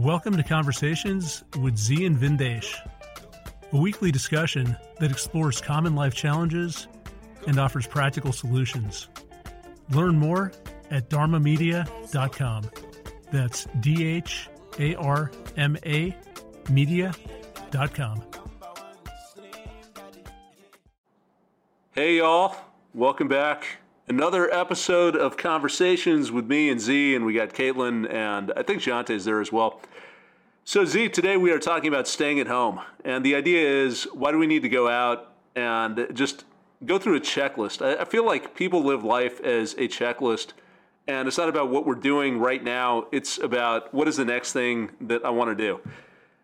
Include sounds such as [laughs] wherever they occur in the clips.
Welcome to Conversations with Zi and Vindesh, a weekly discussion that explores common life challenges and offers practical solutions. Learn more at dharmamedia.com. That's D H A R M A media.com. Hey, y'all. Welcome back. Another episode of Conversations with me and Zi, and we got Caitlin, and I think Jante's there as well. So, Zi, today we are talking about staying at home. And the idea is why do we need to go out and just go through a checklist? I, feel like people live life as a checklist, and it's not about what we're doing right now, it's about what is the next thing that I want to do.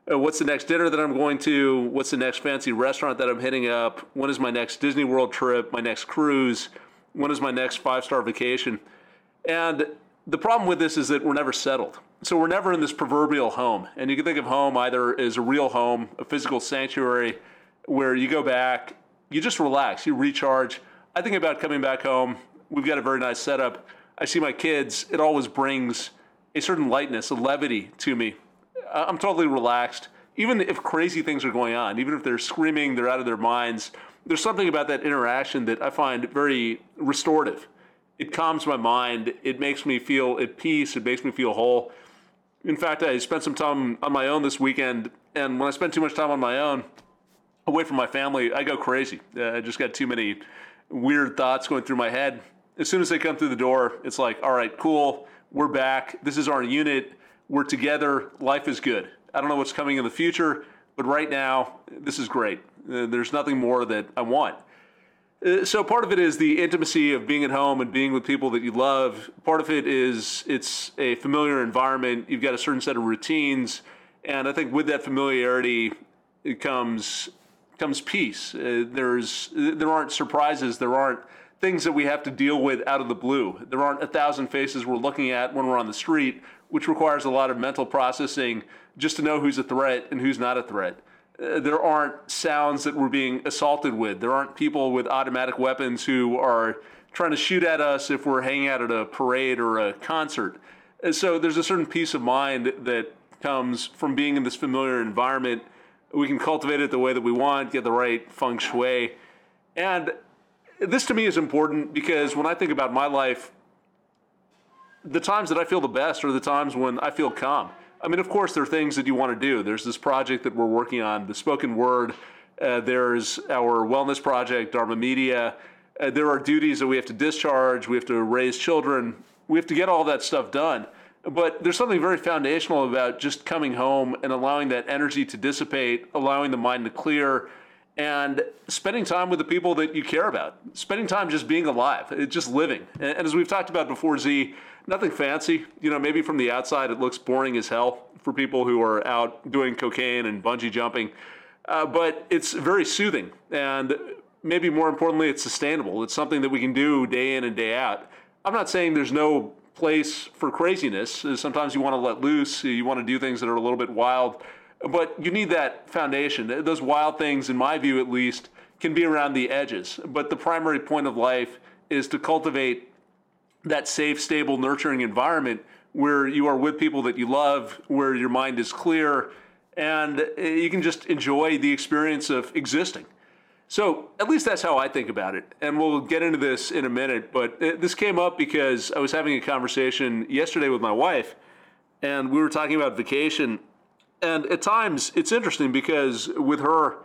Uh, what's the next dinner that I'm going to? What's the next fancy restaurant that I'm hitting up? When is my next Disney World trip? My next cruise? When is my next five star vacation? And the problem with this is that we're never settled. So we're never in this proverbial home. And you can think of home either as a real home, a physical sanctuary where you go back, you just relax, you recharge. I think about coming back home. We've got a very nice setup. I see my kids, it always brings a certain lightness, a levity to me. I'm totally relaxed. Even if crazy things are going on, even if they're screaming, they're out of their minds, there's something about that interaction that I find very restorative. It calms my mind. It makes me feel at peace. It makes me feel whole. In fact, I spent some time on my own this weekend, and when I spend too much time on my own, away from my family, I go crazy. Uh, I just got too many weird thoughts going through my head. As soon as they come through the door, it's like, all right, cool, we're back. This is our unit. We're together. Life is good. I don't know what's coming in the future, but right now, this is great. Uh, there's nothing more that I want. Uh, so part of it is the intimacy of being at home and being with people that you love. Part of it is it's a familiar environment. You've got a certain set of routines, and I think with that familiarity it comes comes peace. Uh, there's there aren't surprises. There aren't things that we have to deal with out of the blue. There aren't a thousand faces we're looking at when we're on the street, which requires a lot of mental processing just to know who's a threat and who's not a threat. Uh, there aren't sounds that we're being assaulted with. There aren't people with automatic weapons who are trying to shoot at us if we're hanging out at a parade or a concert. And so there's a certain peace of mind that comes from being in this familiar environment. We can cultivate it the way that we want, get the right feng shui. And this to me is important because when I think about my life, the times that I feel the best are the times when I feel calm. I mean, of course, there are things that you want to do. There's this project that we're working on, the spoken word. Uh, there's our wellness project, Dharma Media. Uh, there are duties that we have to discharge. We have to raise children. We have to get all that stuff done. But there's something very foundational about just coming home and allowing that energy to dissipate, allowing the mind to clear, and spending time with the people that you care about. Spending time just being alive, just living. And, and as we've talked about before, Zi, nothing fancy. You know, maybe from the outside it looks boring as hell for people who are out doing cocaine and bungee jumping, uh, but it's very soothing and maybe more importantly, it's sustainable. It's something that we can do day in and day out. I'm not saying there's no place for craziness. Sometimes you want to let loose, you want to do things that are a little bit wild, but you need that foundation. Those wild things, in my view at least, can be around the edges. But the primary point of life is to cultivate that safe, stable, nurturing environment where you are with people that you love, where your mind is clear, and eh, you can just enjoy the experience of existing. So, at least that's how I think about it. And we'll get into this in a minute, but eh, this came up because I was having a conversation yesterday with my wife, and we were talking about vacation. And at times, it's interesting because with her,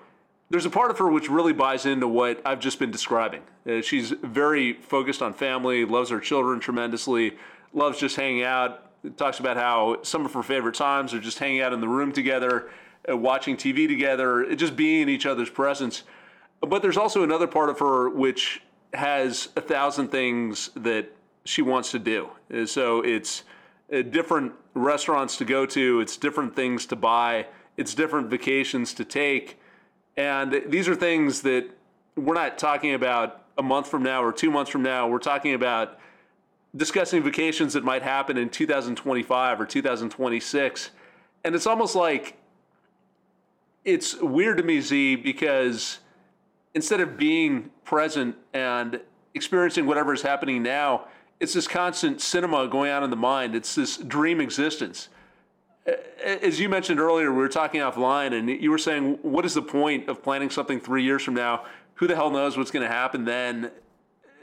there's a part of her which really buys into what I've just been describing. Uh, she's very focused on family, loves her children tremendously, loves just hanging out. Talks about how some of her favorite times are just hanging out in the room together, uh, watching TV together, just being in each other's presence. But there's also another part of her which has a thousand things that she wants to do. Uh, so it's uh, different restaurants to go to, it's different things to buy, it's different vacations to take and these are things that we're not talking about a month from now or two months from now. We're talking about discussing vacations that might happen in 2025 or 2026. And it's almost like it's weird to me, Zi, because instead of being present and experiencing whatever is happening now, it's this constant cinema going on in the mind. It's this dream existence. As you mentioned earlier, we were talking offline, and you were saying, what is the point of planning something three years from now? Who the hell knows what's going to happen then?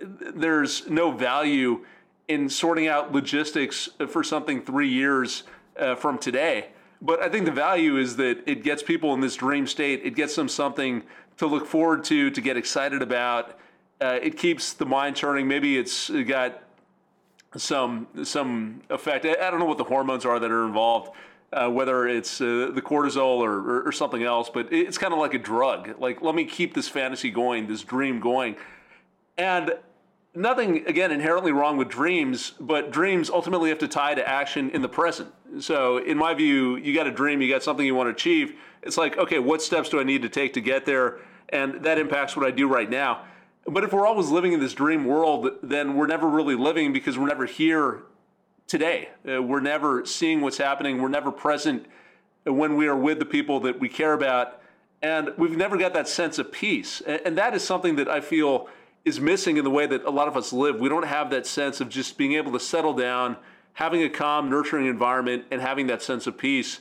There's no value in sorting out logistics for something three years uh, from today. But I think the value is that it gets people in this dream state. It gets them something to look forward to, to get excited about. Uh, it keeps the mind turning. Maybe it's got some some effect. I, I don't know what the hormones are that are involved, uh, whether it's uh, the cortisol or, or, or, something else, but it's kind of like a drug. Like, let me keep this fantasy going, this dream going. And nothing, again, inherently wrong with dreams, but dreams ultimately have to tie to action in the present. So, in my view, you got a dream, you got something you want to achieve. It's like, okay, what steps do I need to take to get there? And that impacts what I do right now. But if we're always living in this dream world, then we're never really living because we're never here today. Uh, we're never seeing what's happening. We're never present when we are with the people that we care about. And we've never got that sense of peace. And, and that is something that I feel is missing in the way that a lot of us live. We don't have that sense of just being able to settle down, having a calm, nurturing environment, and having that sense of peace.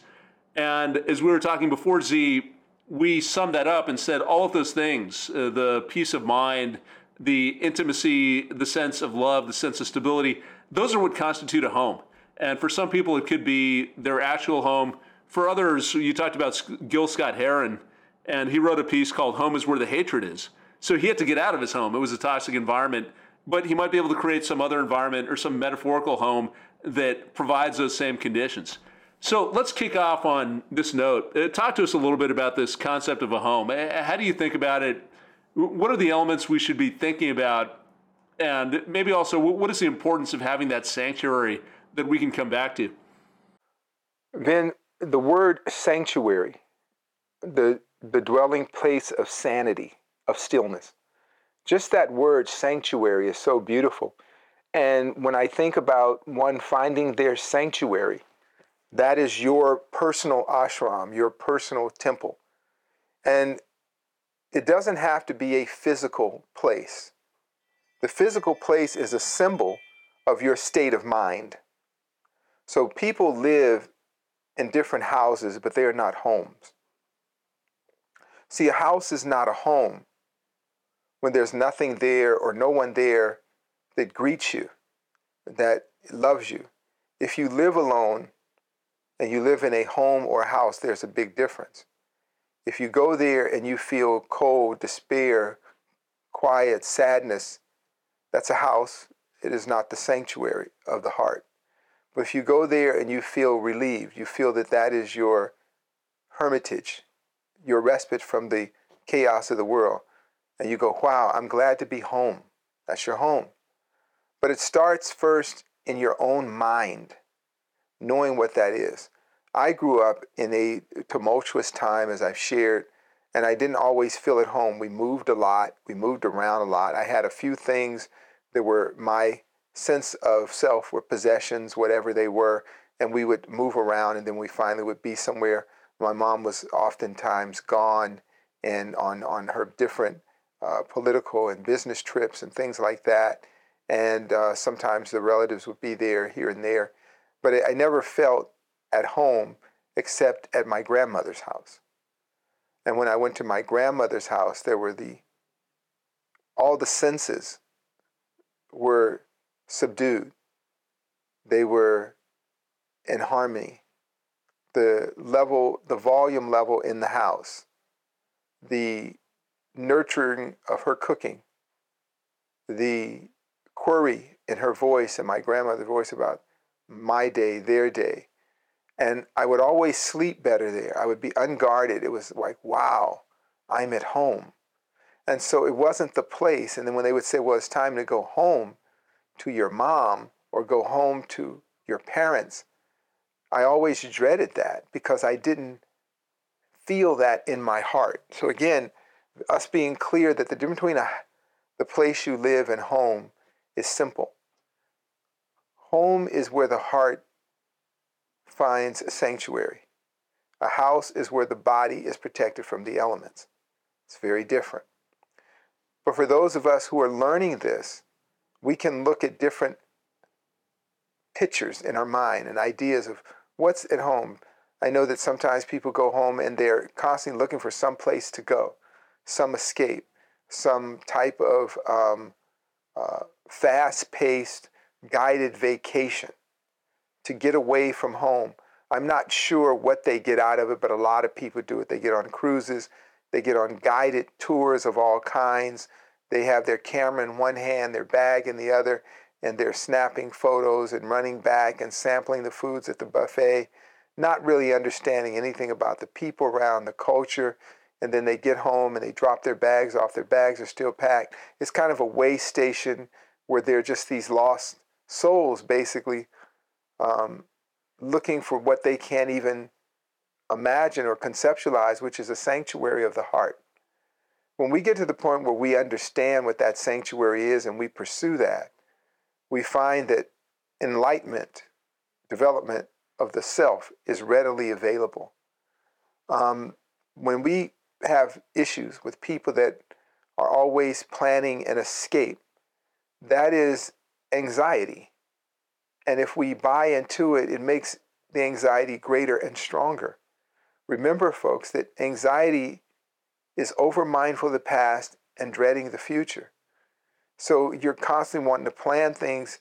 And as we were talking before, Zi, we summed that up and said all of those things uh, the peace of mind, the intimacy, the sense of love, the sense of stability those are what constitute a home. And for some people, it could be their actual home. For others, you talked about Gil Scott Heron, and he wrote a piece called Home is Where the Hatred Is. So he had to get out of his home. It was a toxic environment, but he might be able to create some other environment or some metaphorical home that provides those same conditions. So let's kick off on this note. Uh, talk to us a little bit about this concept of a home. How do you think about it? What are the elements we should be thinking about? And maybe also, what is the importance of having that sanctuary that we can come back to? Then the word sanctuary, the, the dwelling place of sanity, of stillness. Just that word sanctuary is so beautiful. And when I think about one finding their sanctuary, that is your personal ashram, your personal temple. And it doesn't have to be a physical place. The physical place is a symbol of your state of mind. So people live in different houses, but they are not homes. See, a house is not a home when there's nothing there or no one there that greets you, that loves you. If you live alone and you live in a home or a house, there's a big difference. If you go there and you feel cold, despair, quiet, sadness, that's a house. It is not the sanctuary of the heart. But if you go there and you feel relieved, you feel that that is your hermitage, your respite from the chaos of the world, and you go, wow, I'm glad to be home. That's your home. But it starts first in your own mind, knowing what that is. I grew up in a tumultuous time, as I've shared, and I didn't always feel at home. We moved a lot, we moved around a lot. I had a few things that were my sense of self, were possessions, whatever they were, and we would move around, and then we finally would be somewhere. My mom was oftentimes gone and on, on her different uh, political and business trips and things like that. And uh, sometimes the relatives would be there here and there. But I never felt at home except at my grandmother's house. And when I went to my grandmother's house, there were the all the senses were subdued. They were in harmony. The level, the volume level in the house, the nurturing of her cooking, the query in her voice and my grandmother's voice about my day, their day, and I would always sleep better there. I would be unguarded. It was like, wow, I'm at home. And so it wasn't the place. And then when they would say, well, it's time to go home to your mom or go home to your parents, I always dreaded that because I didn't feel that in my heart. So again, us being clear that the difference between a, the place you live and home is simple. Home is where the heart finds sanctuary. A house is where the body is protected from the elements. It's very different. But for those of us who are learning this, we can look at different pictures in our mind and ideas of what's at home. I know that sometimes people go home and they're constantly looking for some place to go, some escape, some type of um, uh, fast paced, guided vacation to get away from home. I'm not sure what they get out of it, but a lot of people do it. They get on cruises, they get on guided tours of all kinds. They have their camera in one hand, their bag in the other, and they're snapping photos and running back and sampling the foods at the buffet, not really understanding anything about the people around, the culture. And then they get home and they drop their bags off. Their bags are still packed. It's kind of a way station where they're just these lost souls, basically, um, looking for what they can't even imagine or conceptualize, which is a sanctuary of the heart. When we get to the point where we understand what that sanctuary is and we pursue that, we find that enlightenment, development of the self is readily available. Um, when we have issues with people that are always planning an escape, that is anxiety. And if we buy into it, it makes the anxiety greater and stronger. Remember, folks, that anxiety is over mindful of the past and dreading the future. So you're constantly wanting to plan things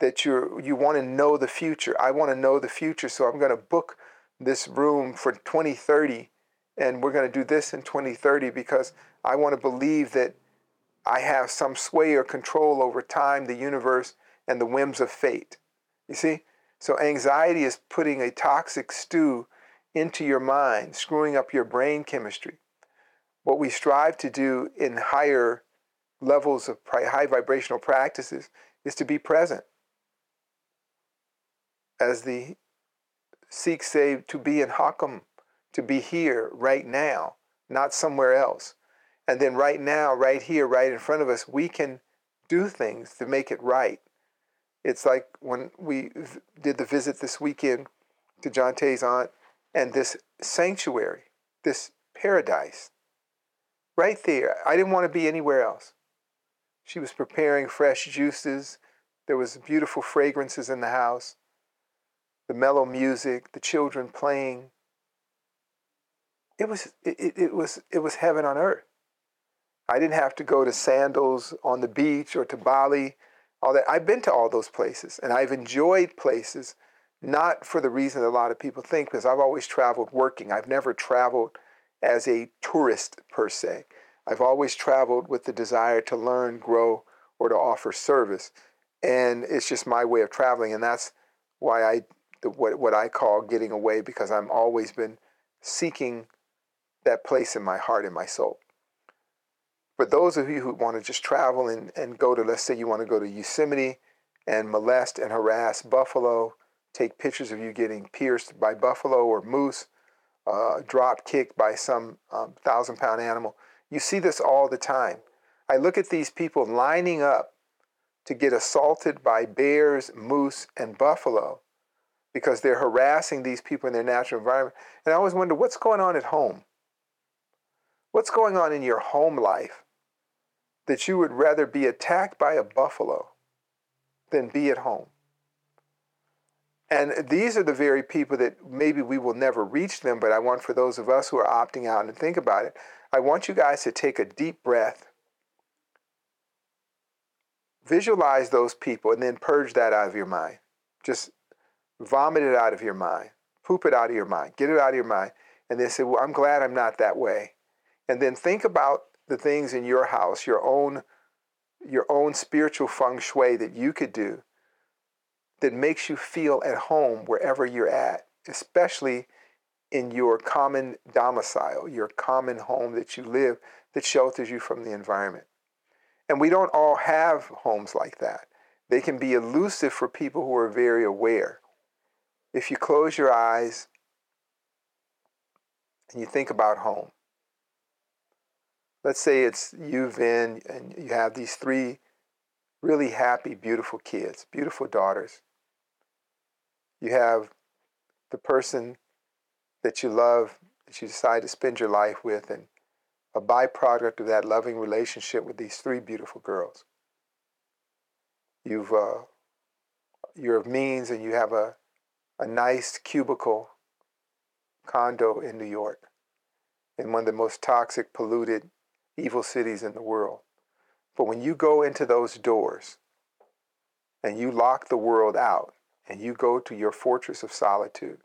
that you're you want to know the future. I want to know the future, so I'm going to book this room for 2030 and we're going to do this in 2030 because I want to believe that I have some sway or control over time, the universe, and the whims of fate. You see? So anxiety is putting a toxic stew into your mind, screwing up your brain chemistry. What we strive to do in higher levels of high vibrational practices is to be present. As the Sikhs say, to be in Hukam, to be here right now, not somewhere else. And then right now, right here, right in front of us, we can do things to make it right. It's like when we did the visit this weekend to Jante's aunt and this sanctuary, this paradise, right there. I didn't want to be anywhere else. She was preparing fresh juices. There was beautiful fragrances in the house, the mellow music, the children playing. It was it, it was it was heaven on earth. I didn't have to go to sandals on the beach or to Bali, all that. I've been to all those places and I've enjoyed places, not for the reason that a lot of people think, because I've always traveled working. I've never traveled as a tourist per se. I've always traveled with the desire to learn, grow, or to offer service. And it's just my way of traveling. And that's why I, what, what I call getting away, because I'm always been seeking that place in my heart and my soul. But those of you who want to just travel and, and go to, let's say you want to go to Yosemite and molest and harass buffalo, take pictures of you getting pierced by buffalo or moose, uh, drop kicked by some um, thousand pound animal, you see this all the time. I look at these people lining up to get assaulted by bears, moose, and buffalo because they're harassing these people in their natural environment. And I always wonder what's going on at home? What's going on in your home life that you would rather be attacked by a buffalo than be at home? And these are the very people that maybe we will never reach them, but I want for those of us who are opting out and think about it, I want you guys to take a deep breath, visualize those people, and then purge that out of your mind. Just vomit it out of your mind, poop it out of your mind, get it out of your mind, and then say, Well, I'm glad I'm not that way. And then think about the things in your house, your own your own spiritual feng shui that you could do that makes you feel at home wherever you're at, especially in your common domicile, your common home that you live that shelters you from the environment. And we don't all have homes like that. They can be elusive for people who are very aware. If you close your eyes and you think about home, let's say it's you, Vin, and you have these three really happy, beautiful kids, beautiful daughters. You have the person that you love, that you decide to spend your life with, and a byproduct of that loving relationship with these three beautiful girls. You've uh, you're of means and you have a, a nice cubicle condo in New York, in one of the most toxic, polluted, evil cities in the world. But when you go into those doors and you lock the world out and you go to your fortress of solitude,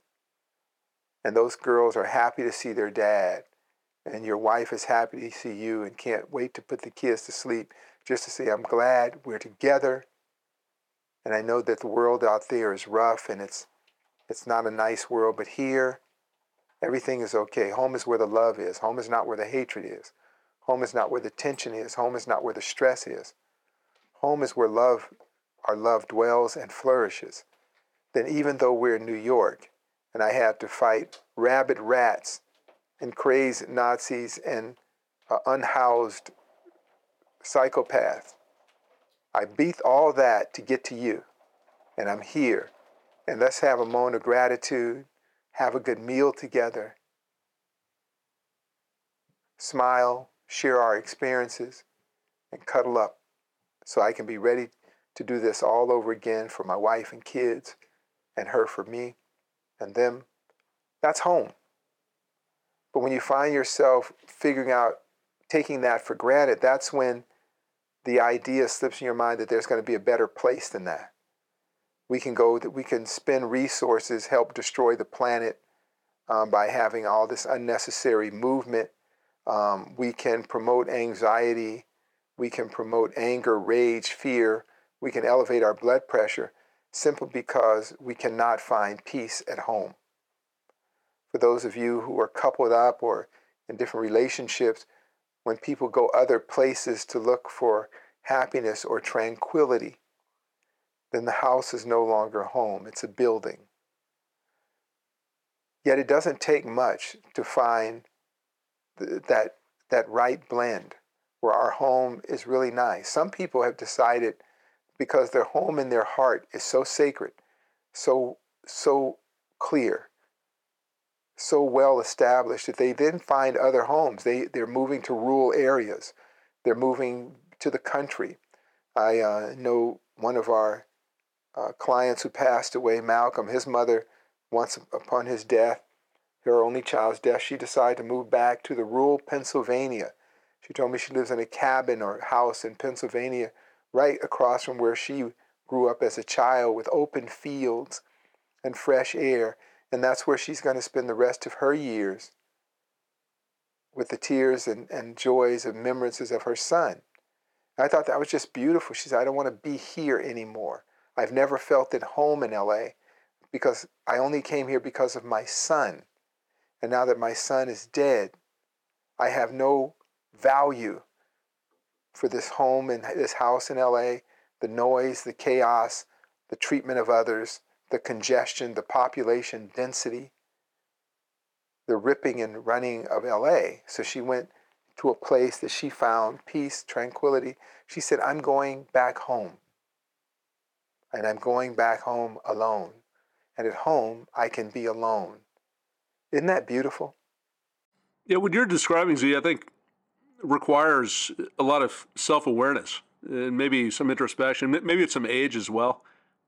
and those girls are happy to see their dad, and your wife is happy to see you and can't wait to put the kids to sleep just to say, I'm glad we're together. And I know that the world out there is rough and it's it's not a nice world, but here everything is okay. Home is where the love is. Home is not where the hatred is. Home is not where the tension is. Home is not where the stress is. Home is where love, our love dwells and flourishes. Then even though we're in New York and I had to fight rabid rats and crazed Nazis and uh, unhoused psychopaths, I beat all that to get to you. And I'm here. And let's have a moment of gratitude, have a good meal together, smile, share our experiences, and cuddle up so I can be ready to do this all over again for my wife and kids, and her for me and them. That's home. But when you find yourself figuring out, taking that for granted, that's when the idea slips in your mind that there's going to be a better place than that. We can go, that we can spend resources, help destroy the planet um, by having all this unnecessary movement. Um, we can promote anxiety. We can promote anger, rage, fear. We can elevate our blood pressure simply because we cannot find peace at home. For those of you who are coupled up or in different relationships, when people go other places to look for happiness or tranquility, then the house is no longer home, it's a building. Yet it doesn't take much to find th- that, that right blend where our home is really nice. Some people have decided because their home and their heart is so sacred, so, so clear, so well established that they then find other homes. They, they're moving to rural areas. They're moving to the country. I uh, know one of our uh, clients who passed away, Malcolm, his mother, once upon his death, her only child's death, she decided to move back to the rural Pennsylvania. She told me she lives in a cabin or house in Pennsylvania, right across from where she grew up as a child with open fields and fresh air. And that's where she's going to spend the rest of her years with the tears and, and joys and remembrances of her son. I thought that was just beautiful. She said, I don't want to be here anymore. I've never felt at home in LA because I only came here because of my son. And now that my son is dead, I have no value for this home and this house in LA, the noise, the chaos, the treatment of others, the congestion, the population density, the ripping and running of LA. So she went to a place that she found peace, tranquility. She said, I'm going back home. And I'm going back home alone. And at home, I can be alone. Isn't that beautiful? Yeah, what you're describing, Zi, I think requires a lot of self awareness and maybe some introspection. Maybe it's some age as well.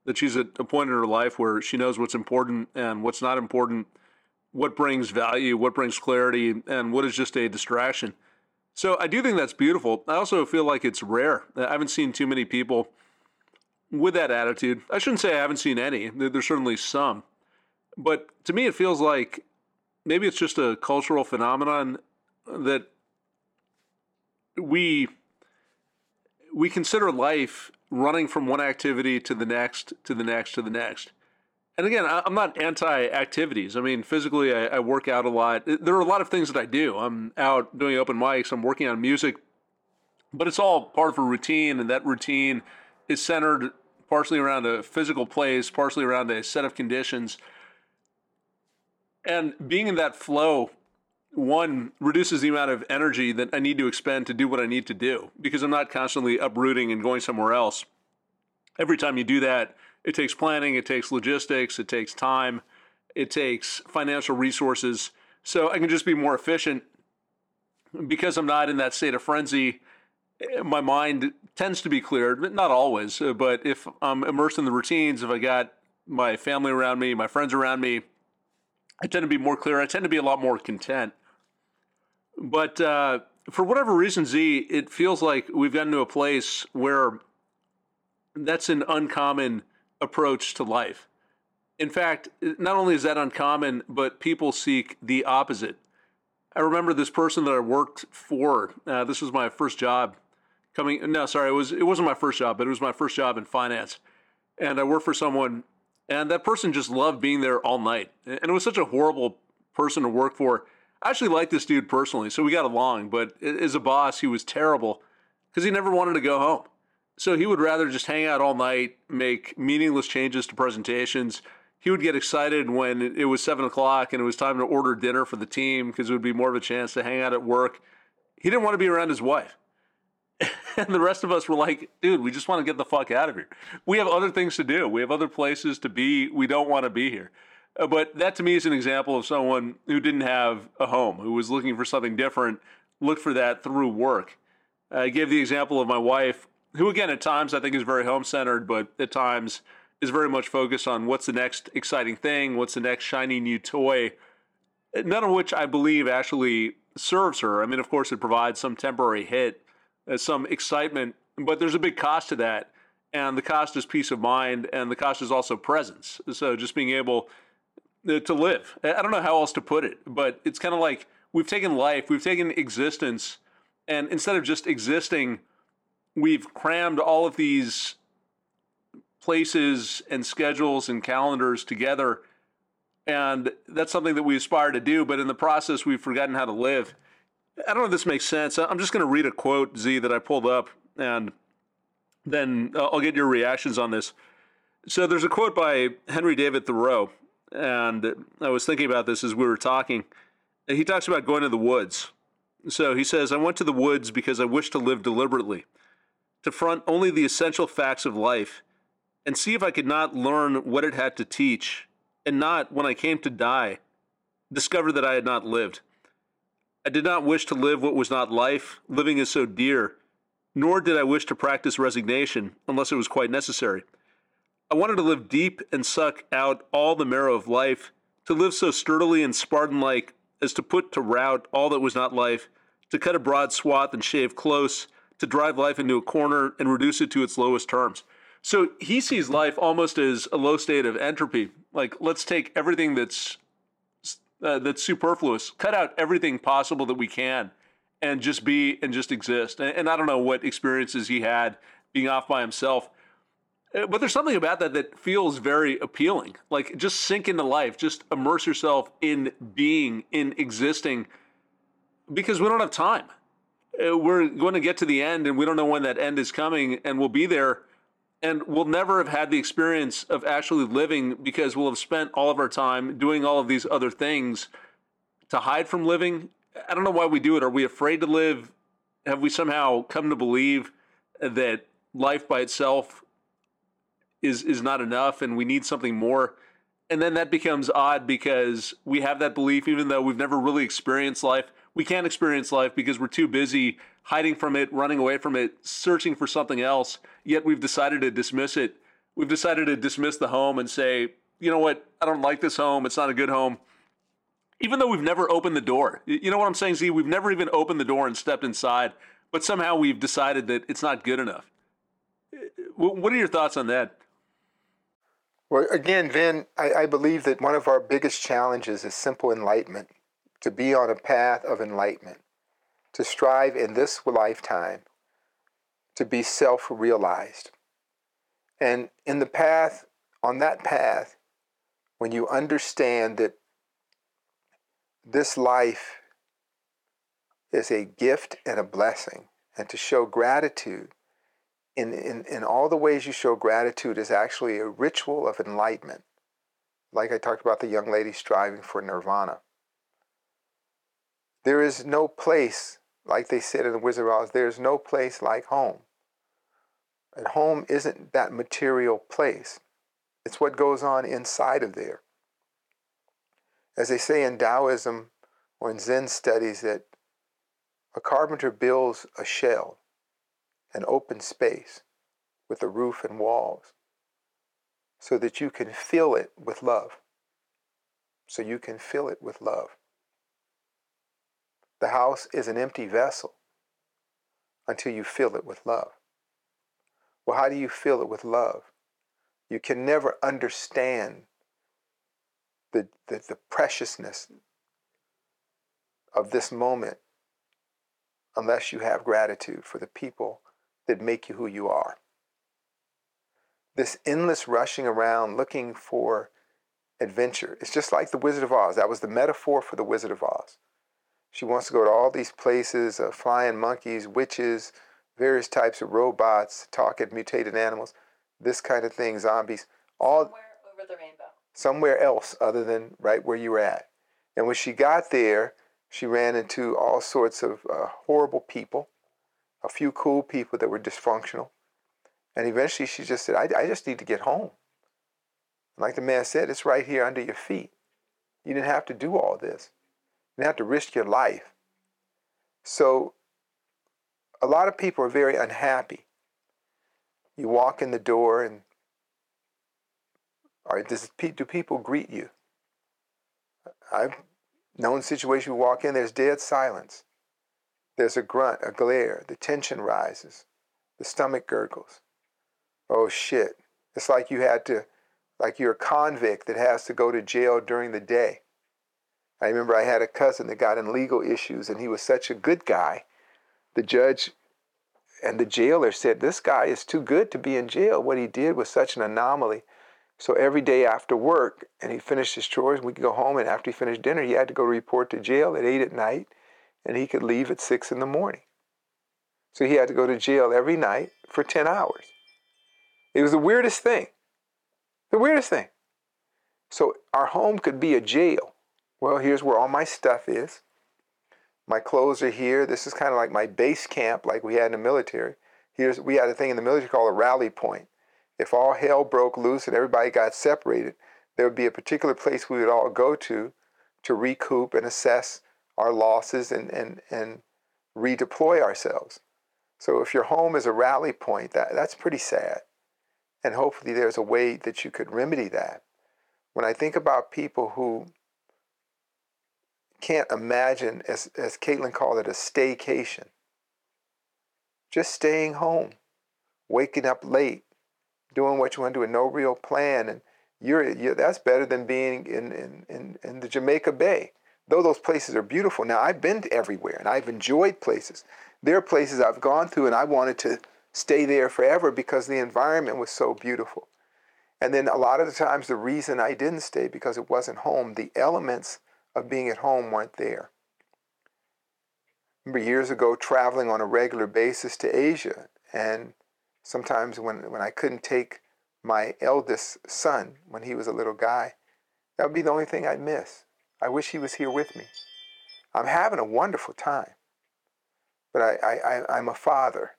That she's at a point in her life where she knows what's important and what's not important, what brings value, what brings clarity, and what is just a distraction. So I do think that's beautiful. I also feel like it's rare. I haven't seen too many people with that attitude. I shouldn't say I haven't seen any. There's certainly some. But to me, it feels like maybe it's just a cultural phenomenon that we we consider life running from one activity to the next to the next to the next and again, I'm not anti activities. I mean, physically, I, I, work out a lot. There are a lot of things that I do. I'm out doing open mics, I'm working on music, but it's all part of a routine, and that routine is centered partially around a physical place, partially around a set of conditions. And being in that flow, one reduces the amount of energy that I need to expend to do what I need to do because I'm not constantly uprooting and going somewhere else. Every time you do that, it takes planning, it takes logistics, it takes time, it takes financial resources. So I can just be more efficient because I'm not in that state of frenzy. My mind tends to be cleared, but not always, but if I'm immersed in the routines, if I got my family around me, my friends around me, I tend to be more clear. I tend to be a lot more content. But uh, for whatever reason, Zi, it feels like we've gotten to a place where that's an uncommon approach to life. In fact, not only is that uncommon, but people seek the opposite. I remember this person that I worked for. Uh, this was my first job coming. No, sorry, it was it wasn't my first job, but it was my first job in finance. And I worked for someone, and that person just loved being there all night. And it was such a horrible person to work for. I actually liked this dude personally, so we got along. But as a boss, he was terrible because he never wanted to go home. So he would rather just hang out all night, make meaningless changes to presentations. He would get excited when it was seven o'clock and it was time to order dinner for the team because it would be more of a chance to hang out at work. He didn't want to be around his wife. [laughs] and the rest of us were like, dude, we just want to get the fuck out of here. We have other things to do. We have other places to be. We don't want to be here. Uh, but that to me is an example of someone who didn't have a home, who was looking for something different, looked for that through work. I gave the example of my wife who again at times I think is very home centered, but at times is very much focused on what's the next exciting thing, what's the next shiny new toy, none of which I believe actually serves her. I mean, of course, it provides some temporary hit, some excitement, but there's a big cost to that. And the cost is peace of mind, and the cost is also presence. So just being able uh, to live. I don't know how else to put it, but it's kind of like we've taken life, we've taken existence, and instead of just existing, we've crammed all of these places and schedules and calendars together. And that's something that we aspire to do, but in the process, we've forgotten how to live. I don't know if this makes sense. I'm just going to read a quote, Zi, that I pulled up, and then uh, I'll get your reactions on this. So there's a quote by Henry David Thoreau, and I was thinking about this as we were talking. He talks about going to the woods. So he says, I went to the woods because I wished to live deliberately to front only the essential facts of life and see if I could not learn what it had to teach, and not, when I came to die, discover that I had not lived. I did not wish to live what was not life, living is so dear, nor did I wish to practice resignation unless it was quite necessary. I wanted to live deep and suck out all the marrow of life, to live so sturdily and Spartan like as to put to rout all that was not life, to cut a broad swath and shave close, to drive life into a corner and reduce it to its lowest terms. So he sees life almost as a low state of entropy. Like let's take everything that's uh, that's superfluous, cut out everything possible that we can, and just be and just exist. And, and I don't know what experiences he had being off by himself, uh, but there's something about that that feels very appealing. Like just sink into life, just immerse yourself in being, in existing, because we don't have time. Uh, we're going to get to the end and we don't know when that end is coming and we'll be there and we'll never have had the experience of actually living because we'll have spent all of our time doing all of these other things to hide from living. I don't know why we do it. Are we afraid to live? Have we somehow come to believe that life by itself is is not enough and we need something more? And then that becomes odd because we have that belief even though we've never really experienced life we can't experience life because we're too busy hiding from it, running away from it, searching for something else. Yet we've decided to dismiss it. We've decided to dismiss the home and say, you know what, I don't like this home. It's not a good home. Even though we've never opened the door. You know what I'm saying, Zi? We've never even opened the door and stepped inside, but somehow we've decided that it's not good enough. Uh, what are your thoughts on that? Well, again, Vin, I, I believe that one of our biggest challenges is simple enlightenment to be on a path of enlightenment, to strive in this lifetime to be self realized. And in the path, on that path, when you understand that this life is a gift and a blessing, and to show gratitude in, in, in all the ways you show gratitude is actually a ritual of enlightenment. Like I talked about the young lady striving for nirvana. There is no place, like they said in the Wizard of Oz, there's no place like home. And home isn't that material place. It's what goes on inside of there. As they say in Taoism or in Zen studies, that a carpenter builds a shell, an open space with a roof and walls, so that you can fill it with love. so you can fill it with love. The house is an empty vessel until you fill it with love. Well, how do you fill it with love? You can never understand the, the, the preciousness of this moment unless you have gratitude for the people that make you who you are. This endless rushing around looking for adventure. It's just like the Wizard of Oz. That was the metaphor for the Wizard of Oz. She wants to go to all these places uh, flying monkeys, witches, various types of robots, talking mutated animals, this kind of thing, zombies, all somewhere over the rainbow. Somewhere else other than right where you were at. And when she got there, she ran into all sorts of uh, horrible people, a few cool people that were dysfunctional. And eventually she just said, I, I just need to get home. Like the man said, it's right here under your feet. You didn't have to do all this. You have to risk your life. So a lot of people are very unhappy. You walk in the door and right, does, do people greet you? I've known situations you walk in, there's dead silence. There's a grunt, a glare, the tension rises, the stomach gurgles. Oh shit. It's like you had to like you're a convict that has to go to jail during the day. I remember I had a cousin that got in legal issues and he was such a good guy. The judge and the jailer said, This guy is too good to be in jail. What he did was such an anomaly. So every day after work, and he finished his chores, we could go home, and after he finished dinner, he had to go report to jail at 8 at night, and he could leave at 6 in the morning. So he had to go to jail every night for 10 hours. It was the weirdest thing. The weirdest thing. So our home could be a jail. Well, here's where all my stuff is. My clothes are here. This is kind of like my base camp, like we had in the military. Here's we had a thing in the military called a rally point. If all hell broke loose and everybody got separated, there would be a particular place we would all go to to recoup and assess our losses and, and, and redeploy ourselves. So if your home is a rally point, that, that's pretty sad. And hopefully there's a way that you could remedy that. When I think about people who can't imagine, as, as Caitlin called it, a staycation, just staying home, waking up late, doing what you want to do with no real plan. And you're, you're that's better than being in, in, in, in the Jamaica Bay. Though those places are beautiful. Now, I've been everywhere and I've enjoyed places. There are places I've gone through and I wanted to stay there forever because the environment was so beautiful. And then a lot of the times, the reason I didn't stay because it wasn't home, the elements of being at home weren't there. Remember years ago traveling on a regular basis to Asia, and sometimes when, when I couldn't take my eldest son when he was a little guy, that would be the only thing I'd miss. I wish he was here with me. I'm having a wonderful time, but I, I, I'm a father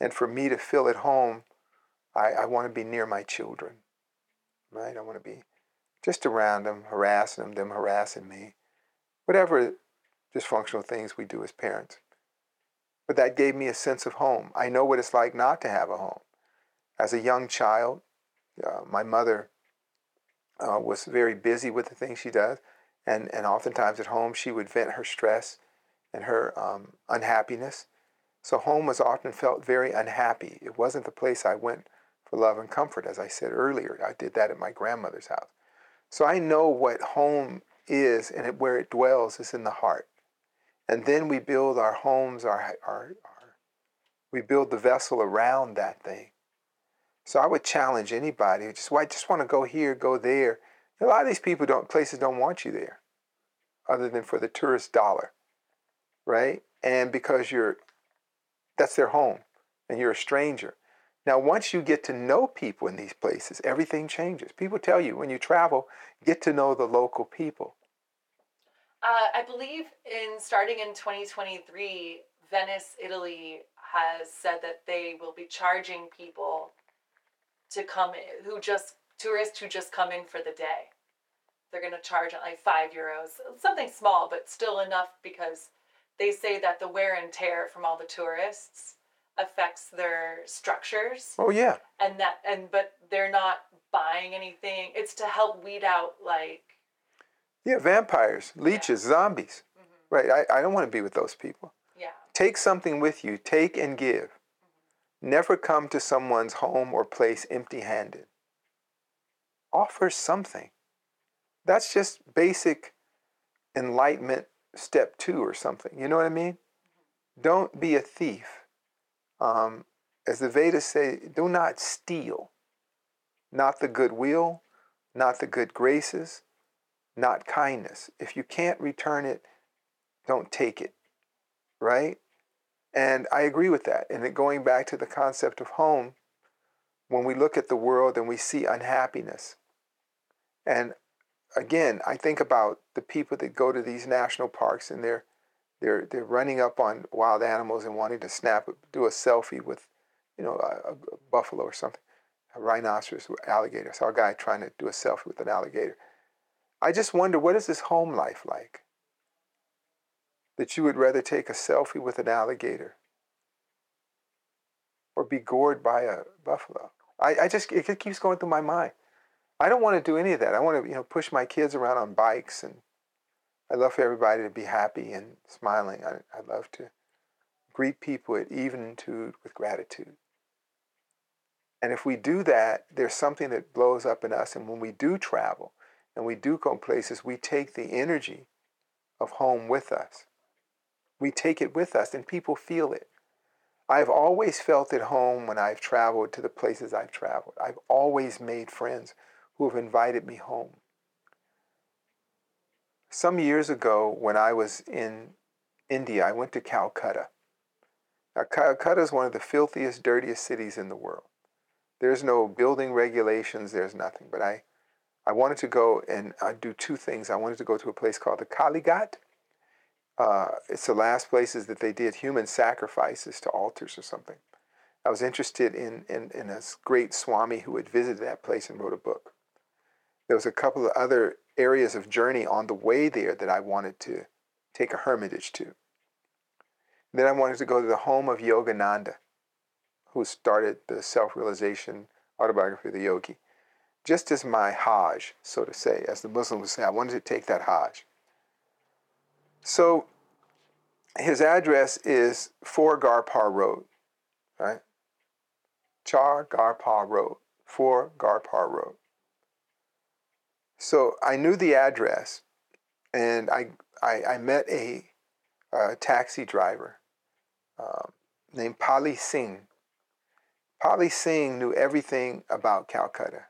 and for me to feel at home, I, I want to be near my children, right? I want to be just around them, harassing them, them harassing me, whatever dysfunctional things we do as parents. But that gave me a sense of home. I know what it's like not to have a home. As a young child, uh, my mother uh, was very busy with the things she does, and, and oftentimes at home she would vent her stress and her um, unhappiness so home was often felt very unhappy. It wasn't the place I went for love and comfort, as I said earlier. I did that at my grandmother's house. So I know what home is and where it dwells is in the heart. And then we build our homes, our, our, our we build the vessel around that thing. So I would challenge anybody just well, I just want to go here, go there. A lot of these people don't places don't want you there, other than for the tourist dollar, right? And because you're that's their home, and you're a stranger. Now, once you get to know people in these places, everything changes. People tell you when you travel, get to know the local people. Uh, I believe in starting in 2023, Venice, Italy has said that they will be charging people to come who just tourists who just come in for the day. They're going to charge like five euros, something small, but still enough because they say that the wear and tear from all the tourists affects their structures. Oh yeah. And that and but they're not buying anything. It's to help weed out like Yeah, vampires, leeches, zombies. Mm-hmm. Right. I, I don't want to be with those people. Yeah. Take something with you. Take and give. Never come to someone's home or place empty handed. Offer something. That's just basic enlightenment step two or something. You know what I mean? Don't be a thief. Um, as the Vedas say, do not steal. Not the goodwill, not the good graces, not kindness. If you can't return it, don't take it. Right? And I agree with that. And going back to the concept of home, when we look at the world and we see unhappiness, and again, I think about the people that go to these national parks and they're they're they're running up on wild animals and wanting to snap, do a selfie with, you know, a, a buffalo or something, a rhinoceros, alligator. Saw a guy trying to do a selfie with an alligator. I just wonder what is this home life like? That you would rather take a selfie with an alligator or be gored by a buffalo. I, I just it keeps going through my mind. I don't want to do any of that. I want to, you know, push my kids around on bikes and I love for everybody to be happy and smiling. I, I love to greet people at evenitude with gratitude. And if we do that, there's something that blows up in us. And when we do travel and we do go places, we take the energy of home with us. We take it with us, and people feel it. I've always felt at home when I've traveled to the places I've traveled. I've always made friends who have invited me home. Some years ago, when I was in India, I went to Calcutta. Now, Calcutta is one of the filthiest, dirtiest cities in the world. There's no building regulations, there's nothing. But I, I wanted to go and uh, do two things. I wanted to go to a place called the Kalighat. Uh, it's the last places that they did human sacrifices to altars or something. I was interested in, in, in a great Swami who had visited that place and wrote a book. There was a couple of other areas of journey on the way there that I wanted to take a hermitage to. Then I wanted to go to the home of Yogananda, who started the self realization autobiography of the yogi. Just as my Hajj, so to say, as the Muslims would say, I wanted to take that Hajj. So his address is 4 Garpar Road, right? Char Garpar Road, 4 Garpar Road. So I knew the address, and I, I, I met a, a, taxi driver um, named Pali Singh. Pali Singh knew everything about Calcutta.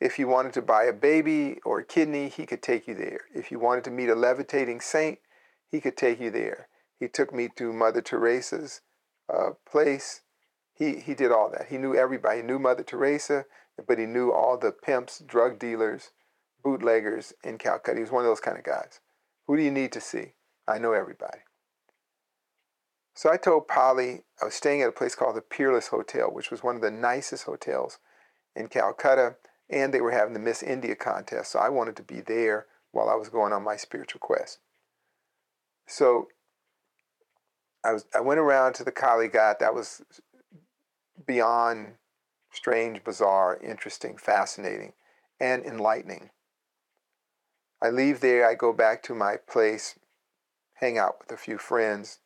If you wanted to buy a baby or a kidney, he could take you there. If you wanted to meet a levitating saint, he could take you there. He took me to Mother Teresa's uh, place. He, he did all that. He knew everybody. He knew Mother Teresa, but he knew all the pimps, drug dealers, bootleggers in Calcutta. He was one of those kind of guys. Who do you need to see? I know everybody. So I told Polly I was staying at a place called the Peerless Hotel, which was one of the nicest hotels in Calcutta, and they were having the Miss India contest. So I wanted to be there while I was going on my spiritual quest. So I was I went around to the Kalighat. That was beyond strange, bizarre, interesting, fascinating, and enlightening. I leave there, I go back to my place, hang out with a few friends.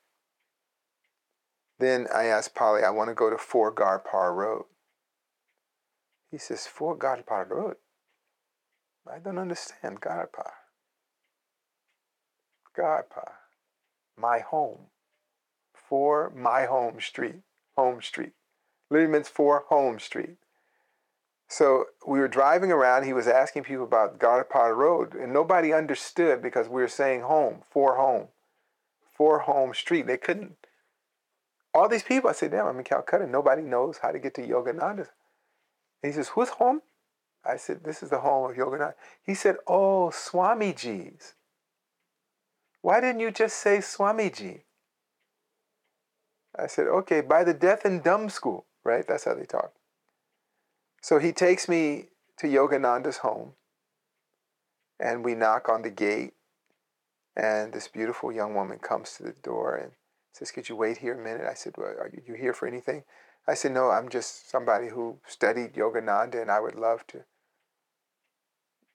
Then I ask Polly, I want to go to 4 Garpar Road. He says, 4 Garpar Road? I don't understand Garpar. Garpar, my home. 4 my home street, home street. Literally means 4 home street. So we were driving around. He was asking people about Garpar Road, and nobody understood because we were saying home, for home, for home street. They couldn't. All these people, I said, damn, I'm in Calcutta. Nobody knows how to get to Yogananda. And he says, who's home? I said, this is the home of Yogananda. He said, oh, Swamiji's. Why didn't you just say Swamiji? I said, okay, by the deaf and dumb school, right? That's how they talk. So he takes me to Yogananda's home, and we knock on the gate, and this beautiful young woman comes to the door and says, Could you wait here a minute? I said, well, Are you here for anything? I said, No, I'm just somebody who studied Yogananda, and I would love to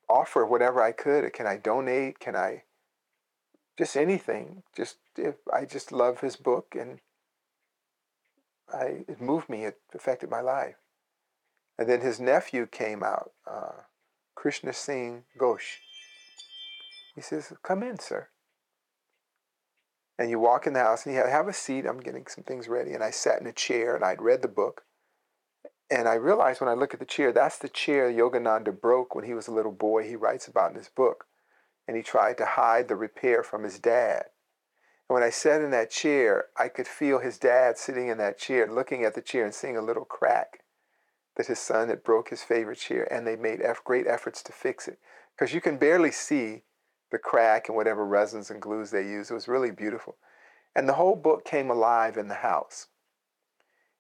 offer whatever I could. Can I donate? Can I just anything? Just if I just love his book and I it moved me. It affected my life. And then his nephew came out, uh, Krishna Singh Ghosh. He says, "Come in, sir." And you walk in the house and you have, a seat. I'm getting some things ready. And I sat in a chair and I'd read the book. And I realized when I look at the chair, that's the chair Yogananda broke when he was a little boy. He writes about in his book. And he tried to hide the repair from his dad. And when I sat in that chair, I could feel his dad sitting in that chair, looking at the chair and seeing a little crack that his son had broke his favorite chair. And they made great efforts to fix it. Because you can barely see the crack and whatever resins and glues they used. It was really beautiful. And the whole book came alive in the house.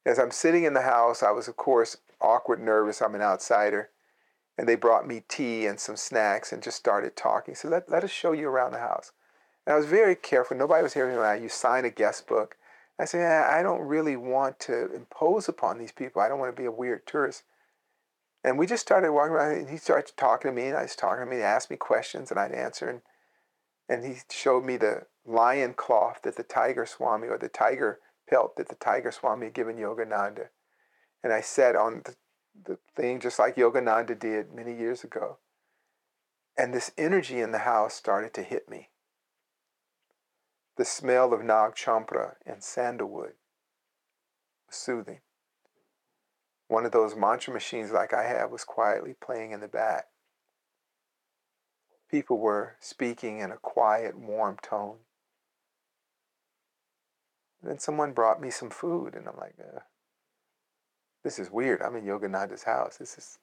As I'm sitting in the house, I was, of course, awkward, nervous. I'm an outsider. And they brought me tea and some snacks and just started talking. So let, let us show you around the house. And I was very careful. Nobody was hearing me. You sign a guest book. I said, I don't really want to impose upon these people. I don't want to be a weird tourist. And we just started walking around, and he started talking to me, and I was talking to him. He asked me questions, and I'd answer. And, and he showed me the lion cloth that the tiger swami, or the tiger pelt that the tiger swami had given Yogananda. And I sat on the, the thing just like Yogananda did many years ago. And this energy in the house started to hit me. The smell of Nag Champra and sandalwood was soothing. One of those mantra machines like I have was quietly playing in the back. People were speaking in a quiet, warm tone. Then someone brought me some food, and I'm like, uh, this is weird. I'm in Yogananda's house. This is.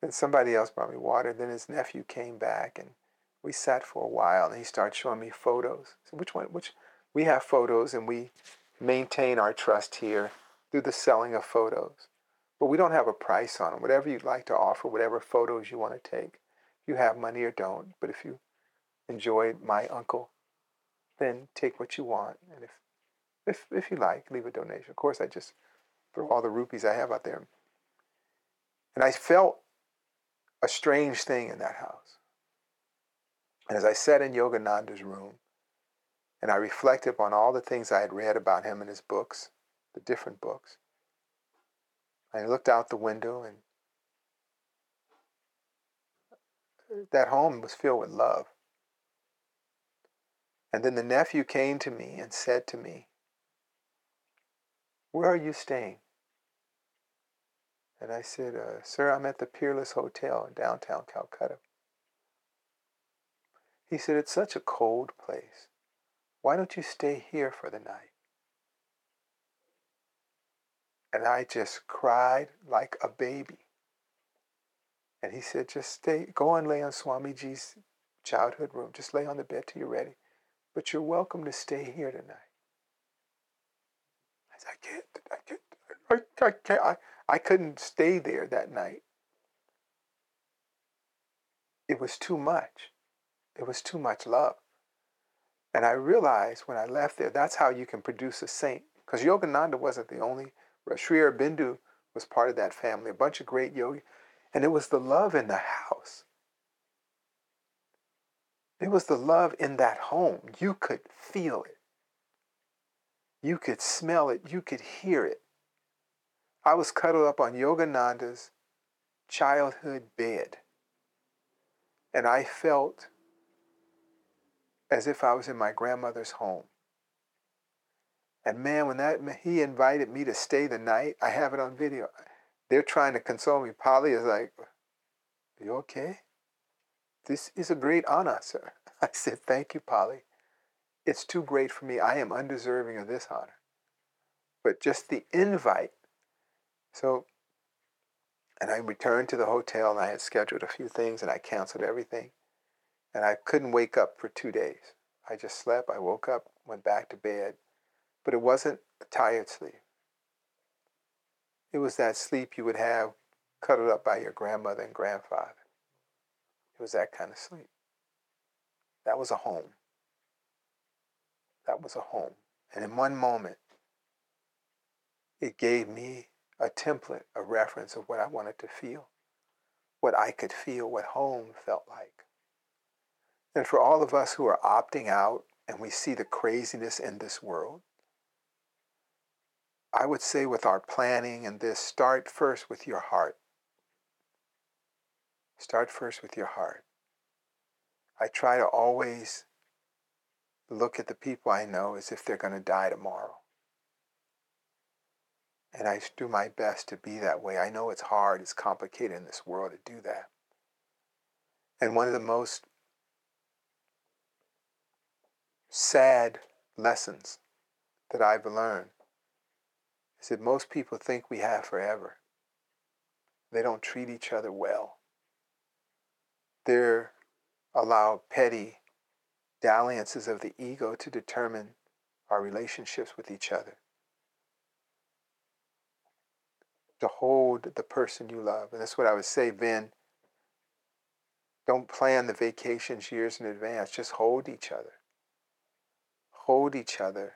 Then somebody else brought me water. Then his nephew came back, and we sat for a while, and he started showing me photos. So which one? Which we have photos, and we maintain our trust here through the selling of photos. But we don't have a price on them. Whatever you'd like to offer, whatever photos you want to take, you have money or don't. But if you enjoy my uncle, then take what you want. And if, if, if you like, leave a donation. Of course, I just throw all the rupees I have out there. And I felt a strange thing in that house. And as I sat in Yogananda's room, and I reflected upon all the things I had read about him in his books, the different books. I looked out the window and that home was filled with love. And then the nephew came to me and said to me, Where are you staying? And I said, uh, Sir, I'm at the Peerless Hotel in downtown Calcutta. He said, It's such a cold place. Why don't you stay here for the night? And I just cried like a baby. And he said, just stay, go and lay on Swamiji's childhood room. Just lay on the bed till you're ready. But you're welcome to stay here tonight. I said, I can't, I can't, I, I can't. I, I couldn't stay there that night. It was too much. It was too much love. And I realized when I left there, that's how you can produce a saint. Because Yogananda wasn't the only Sri Aurobindo was part of that family, a bunch of great yogis. And it was the love in the house. It was the love in that home. You could feel it. You could smell it. You could hear it. I was cuddled up on Yogananda's childhood bed. And I felt as if I was in my grandmother's home. And man, when that he invited me to stay the night, I have it on video. They're trying to console me. Polly is like, "You okay? This is a great honor, sir." [laughs] I said, "Thank you, Polly. It's too great for me. I am undeserving of this honor." But just the invite. So, and I returned to the hotel, and I had scheduled a few things, and I canceled everything, and I couldn't wake up for two days. I just slept. I woke up, went back to bed but it wasn't a tired sleep. It was that sleep you would have cuddled up by your grandmother and grandfather. It was that kind of sleep. That was a home. That was a home. And in one moment, it gave me a template, a reference of what I wanted to feel, what I could feel, what home felt like. And for all of us who are opting out and we see the craziness in this world, I would say with our planning and this, start first with your heart. Start first with your heart. I try to always look at the people I know as if they're going to die tomorrow. And I do my best to be that way. I know it's hard, it's complicated in this world to do that. And one of the most sad lessons that I've learned is that most people think we have forever. They don't treat each other well. They allow petty dalliances of the ego to determine our relationships with each other. To hold the person you love. And that's what I would say, Ben. Don't plan the vacations years in advance. Just hold each other. Hold each other.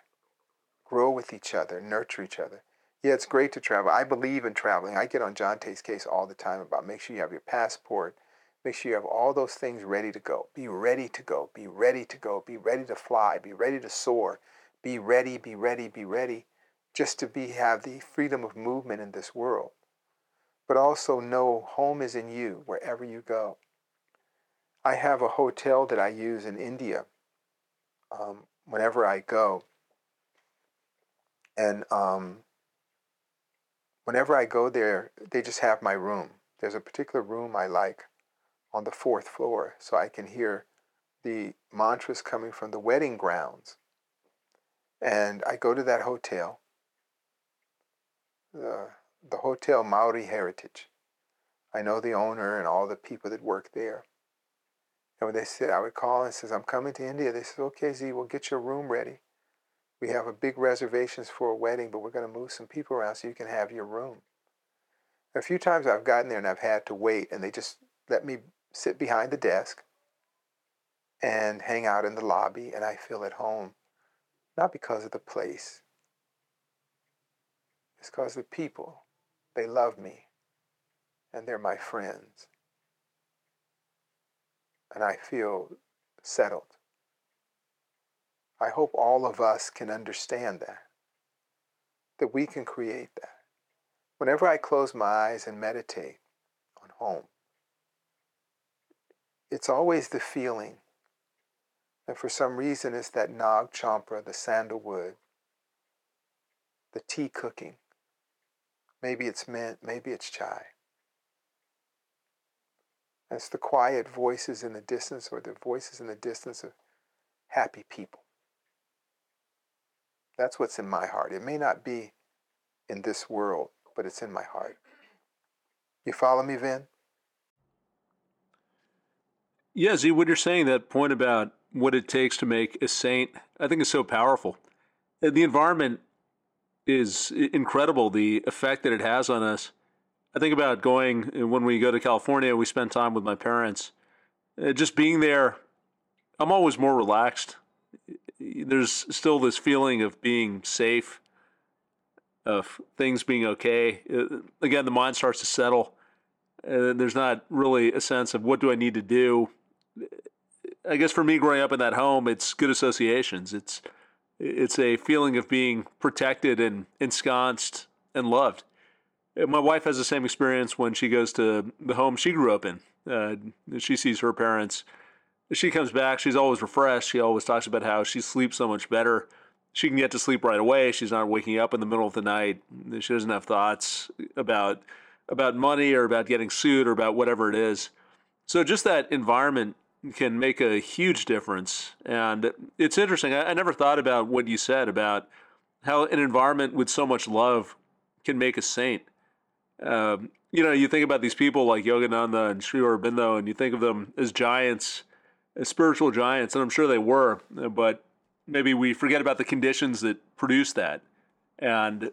Grow with each other. Nurture each other. Yeah, it's great to travel. I believe in traveling. I get on John Tay's case all the time about make sure you have your passport, make sure you have all those things ready to go. Be ready to go. Be ready to go. Be ready to fly. Be ready to soar. Be ready, be ready, be ready just to be have the freedom of movement in this world. But also know home is in you wherever you go. I have a hotel that I use in India um, whenever I go. And um, whenever I go there, they just have my room. There's a particular room I like on the fourth floor so I can hear the mantras coming from the wedding grounds. And I go to that hotel, the, the Hotel Maori Heritage. I know the owner and all the people that work there. And when they said, I would call and says, I'm coming to India. They said, okay, Zi, we'll get your room ready. We have a big reservations for a wedding, but we're going to move some people around so you can have your room. A few times I've gotten there and I've had to wait, and they just let me sit behind the desk and hang out in the lobby, and I feel at home, not because of the place. It's because the people, they love me, and they're my friends. And I feel settled. I hope all of us can understand that, that we can create that. Whenever I close my eyes and meditate on home, it's always the feeling. And for some reason, it's that Nag Champra, the sandalwood, the tea cooking. Maybe it's mint, maybe it's chai. It's the quiet voices in the distance or the voices in the distance of happy people. That's what's in my heart. It may not be in this world, but it's in my heart. You follow me, Vin? Yeah, Zi, what you're saying, that point about what it takes to make a saint, I think is so powerful. The environment is incredible, the effect that it has on us. I think about going, when we go to California, we spend time with my parents. Uh, just being there, I'm always more relaxed there's still this feeling of being safe, of things being okay. Uh, again, the mind starts to settle. And there's not really a sense of what do I need to do. I guess for me, growing up in that home, it's good associations. It's it's a feeling of being protected and ensconced and loved. My wife has the same experience when she goes to the home she grew up in. Uh, she sees her parents she comes back, she's always refreshed. She always talks about how she sleeps so much better. She can get to sleep right away. She's not waking up in the middle of the night. She doesn't have thoughts about about money or about getting sued or about whatever it is. So just that environment can make a huge difference. And it's interesting. I, I never thought about what you said about how an environment with so much love can make a saint. Um, you know, you think about these people like Yogananda and Sri Aurobindo, and you think of them as giants as spiritual giants, and I'm sure they were, but maybe we forget about the conditions that produced that. And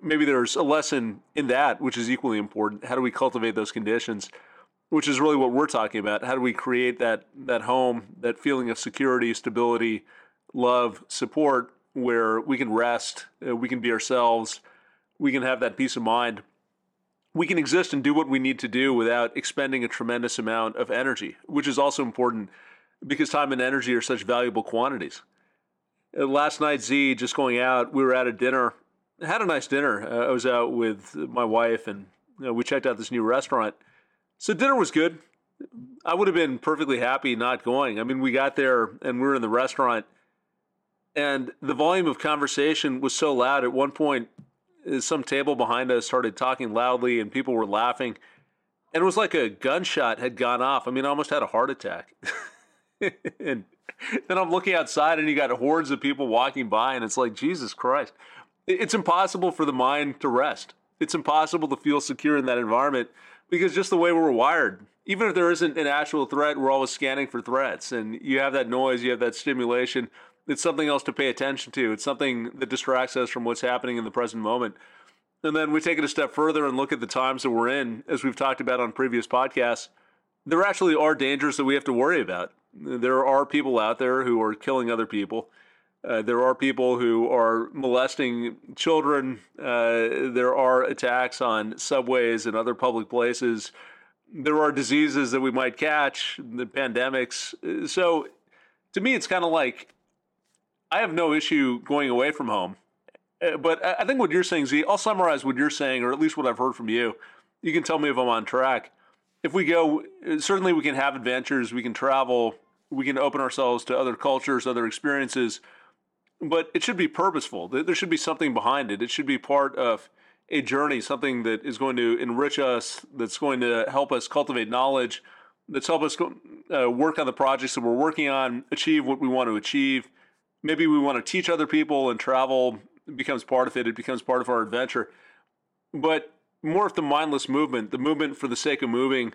maybe there's a lesson in that, which is equally important. How do we cultivate those conditions? Which is really what we're talking about. How do we create that that home, that feeling of security, stability, love, support, where we can rest, uh, we can be ourselves, we can have that peace of mind we can exist and do what we need to do without expending a tremendous amount of energy, which is also important because time and energy are such valuable quantities. Uh, last night, Zi, just going out, we were at a dinner, had a nice dinner. Uh, I was out with my wife and you know, we checked out this new restaurant. So dinner was good. I would have been perfectly happy not going. I mean, we got there and we were in the restaurant, and the volume of conversation was so loud. At one point, Uh, some table behind us started talking loudly and people were laughing. And it was like a gunshot had gone off. I mean, I almost had a heart attack. [laughs] and then I'm looking outside and you got hordes of people walking by, and it's like, Jesus Christ. It's impossible for the mind to rest. It's impossible to feel secure in that environment because just the way we're wired, even if there isn't an actual threat, we're always scanning for threats. And you have that noise, you have that stimulation it's something else to pay attention to. It's something that distracts us from what's happening in the present moment. And then we take it a step further and look at the times that we're in, as we've talked about on previous podcasts. There actually are dangers that we have to worry about. There are people out there who are killing other people. Uh, there are people who are molesting children. Uh, there are attacks on subways and other public places. There are diseases that we might catch, the pandemics. So, to me, it's kind of like I have no issue going away from home. Uh, but I think what you're saying, Zi, I'll summarize what you're saying, or at least what I've heard from you. You can tell me if I'm on track. If we go, uh, certainly we can have adventures, we can travel, we can open ourselves to other cultures, other experiences, but it should be purposeful. There should be something behind it. It should be part of a journey, something that is going to enrich us, that's going to help us cultivate knowledge, that's help us uh, work on the projects that we're working on, achieve what we want to achieve maybe we want to teach other people and travel becomes part of it. It becomes part of our adventure. But more of the mindless movement, the movement for the sake of moving,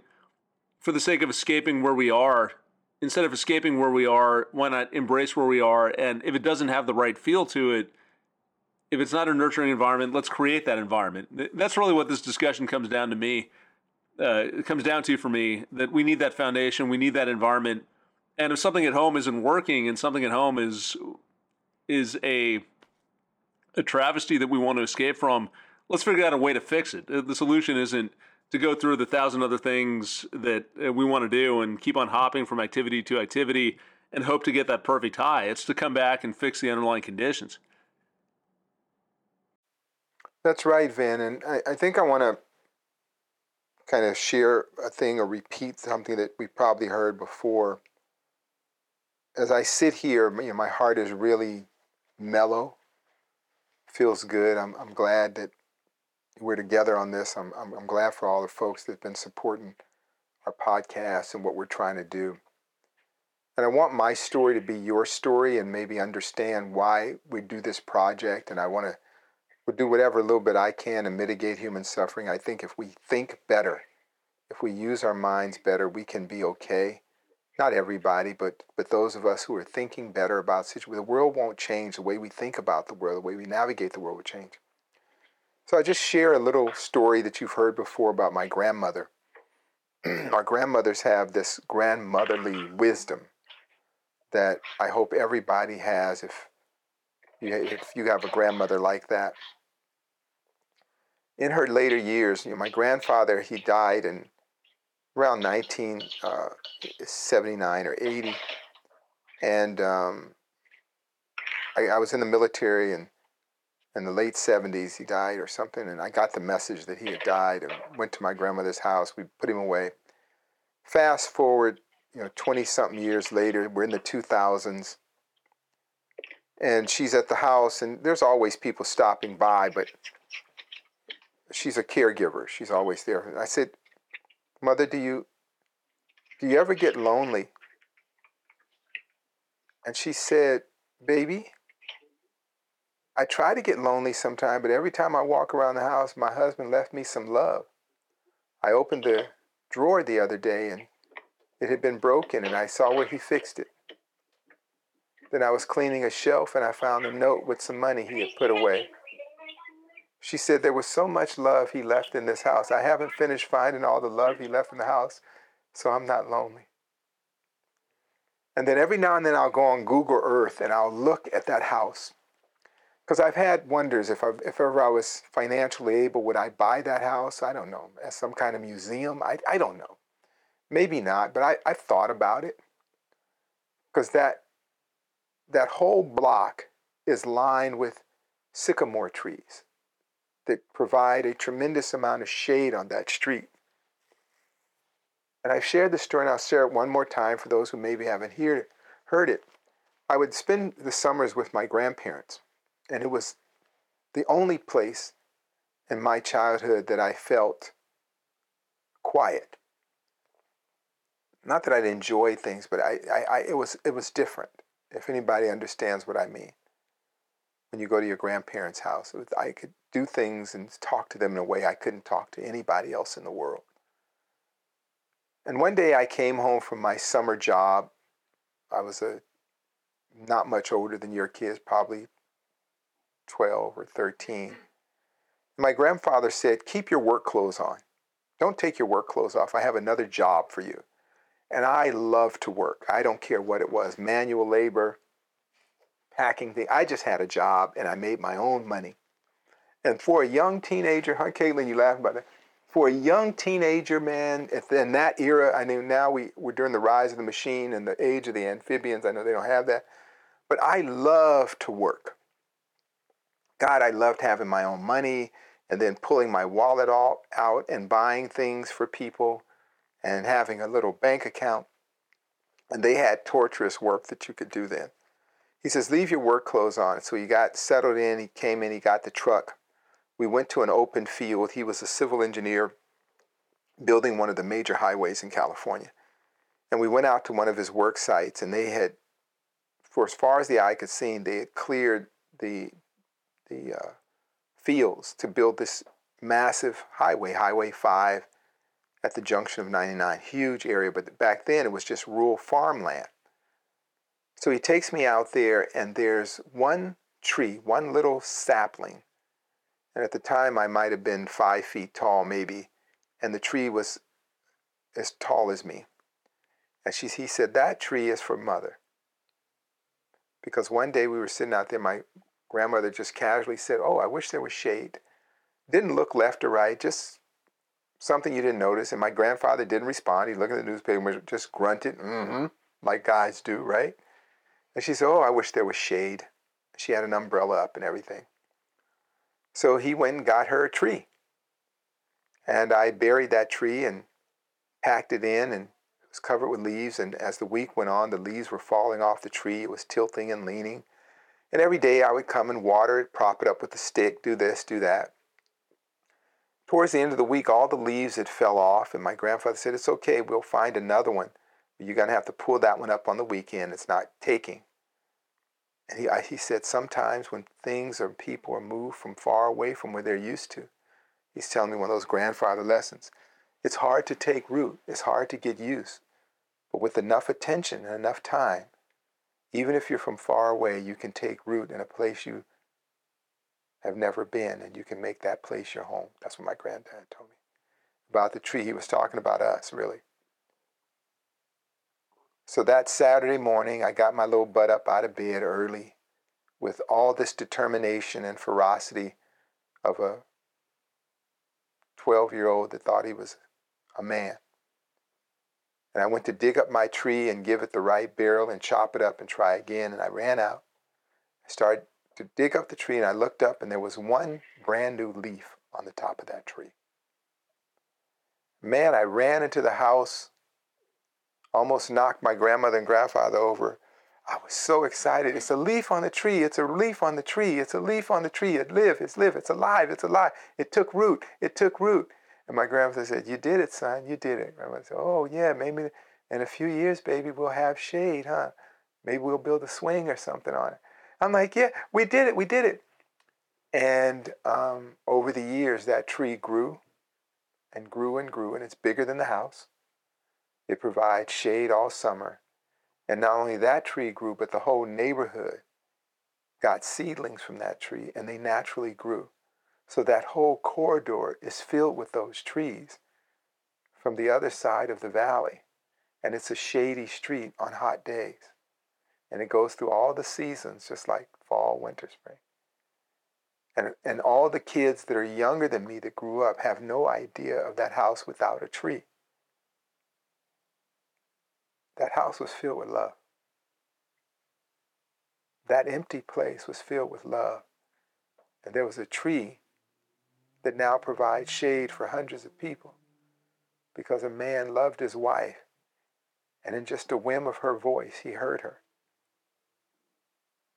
for the sake of escaping where we are. Instead of escaping where we are, why not embrace where we are? And if it doesn't have the right feel to it, if it's not a nurturing environment, let's create that environment. That's really what this discussion comes down to me. Uh, it comes down to for me that we need that foundation, we need that environment and if something at home isn't working and something at home is is a a travesty that we want to escape from, let's figure out a way to fix it. The solution isn't to go through the thousand other things that we want to do and keep on hopping from activity to activity and hope to get that perfect high. It's to come back and fix the underlying conditions. That's right, Vin. And I, I think I want to kind of share a thing or repeat something that we probably heard before as I sit here, you know, my heart is really mellow. Feels good. I'm, I'm glad that we're together on this. I'm, I'm, I'm glad for all the folks that have been supporting our podcast and what we're trying to do. And I want my story to be your story and maybe understand why we do this project. And I want to do whatever little bit I can to mitigate human suffering. I think if we think better, if we use our minds better, we can be okay not everybody, but but those of us who are thinking better about. The world won't change. The way we think about the world, the way we navigate the world will change. So I just share a little story that you've heard before about my grandmother. [clears throat] Our grandmothers have this grandmotherly wisdom that I hope everybody has if you, if you have a grandmother like that. In her later years, you know, my grandfather, he died and around 1979 uh, or 80. And um, I, I, was in the military and in the late 70s he died or something. And I got the message that he had died and went to my grandmother's house. We put him away. Fast forward, you know, 20 something years later, we're in the 2000s. And she's at the house, and there's always people stopping by, but she's a caregiver. She's always there. I said, Mother, do you do you ever get lonely? And she said, Baby, I try to get lonely sometime, but every time I walk around the house, my husband left me some love. I opened the drawer the other day and it had been broken, and I saw where he fixed it. Then I was cleaning a shelf and I found a note with some money he had put away. She said there was so much love he left in this house. I haven't finished finding all the love he left in the house, so I'm not lonely. And then every now and then I'll go on Google Earth and I'll look at that house. because I've had wonders if I, if ever I was financially able, would I buy that house? I don't know. As some kind of museum? I, I don't know. Maybe not, but I, I've thought about it. Because that, that whole block is lined with sycamore trees that provide a tremendous amount of shade on that street. And I've shared this story, and I'll share it one more time for those who maybe haven't heard it. Heard it. I would spend the summers with my grandparents and it was the only place in my childhood that I felt quiet. Not that I'd enjoy things, but I, I, I, it was it was different. If anybody understands what I mean, when you go to your grandparents' house, I could do things and talk to them in a way I couldn't talk to anybody else in the world. And one day I came home from my summer job. I was a not much older than your kids, probably 12 or 13. My grandfather said, Keep your work clothes on. Don't take your work clothes off. I have another job for you. And I love to work. I don't care what it was manual labor, packing thing. I just had a job and I made my own money. And for a young teenager, huh, Caitlin, you laugh about that. For a young teenager, man, in that era, I knew now we, we're during the rise of the machine and the age of the amphibians. I know they don't have that. But I love to work. God, I loved having my own money and then pulling my wallet all out and buying things for people and having a little bank account. And they had torturous work that you could do then. He says, Leave your work clothes on. So he got settled in. He came in. He got the truck. We went to an open field. He was a civil engineer building one of the major highways in California. And we went out to one of his work sites, and they had, for as far as the eye could see, they had cleared the the uh, fields to build this massive highway, Highway 5, at the junction of 99. Huge area, but back then it was just rural farmland. So he takes me out there, and there's one tree, one little sapling. And at the time, I might have been five feet tall, maybe. And the tree was as tall as me. And she, he said, That tree is for mother. Because one day we were sitting out there, my grandmother just casually said, Oh, I wish there was shade. Didn't look left or right, just something you didn't notice. And my grandfather didn't respond. He looked at the newspaper and just grunted, mm-hmm, like guys do, right? And she said, Oh, I wish there was shade. She had an umbrella up and everything. So he went and got her a tree. And I buried that tree and packed it in and it was covered with leaves. And as the week went on, the leaves were falling off the tree. It was tilting and leaning. And every day I would come and water it, prop it up with a stick, do this, do that. Towards the end of the week, all the leaves had fell off, and my grandfather said, It's okay, we'll find another one. You're going to have to pull that one up on the weekend. It's not taking. And he, I, he said, Sometimes when things or people are moved from far away from where they're used to, he's telling me one of those grandfather lessons. It's hard to take root, it's hard to get used. But with enough attention and enough time, even if you're from far away, you can take root in a place you have never been and you can make that place your home. That's what my granddad told me. About the tree, he was talking about us, really. So that Saturday morning, I got my little butt up out of bed early with all this determination and ferocity of a 12 year old that thought he was a man. And I went to dig up my tree and give it the right barrel and chop it up and try again. And I ran out. I started to dig up the tree and I looked up and there was one brand new leaf on the top of that tree. Man, I ran into the house, almost knocked my grandmother and grandfather over. I was so excited. It's a leaf on the tree. It's a leaf on the tree. It's a leaf on the tree. It live. It's live. It's alive. It's alive. It took root. It took root. And my grandfather said, You did it, son. You did it. Grandmother said, Oh, yeah, maybe in a few years, baby, we'll have shade, huh? Maybe we'll build a swing or something on it. I'm like, Yeah, we did it. We did it. And um, over the years, that tree grew and grew and grew, and it's bigger than the house. It provides shade all summer. And not only that tree grew, but the whole neighborhood got seedlings from that tree, and they naturally grew. So that whole corridor is filled with those trees from the other side of the valley. And it's a shady street on hot days. And it goes through all the seasons, just like fall, winter, spring. And, and all the kids that are younger than me that grew up have no idea of that house without a tree. That house was filled with love. That empty place was filled with love. And there was a tree that now provides shade for hundreds of people because a man loved his wife. And in just a whim of her voice, he heard her.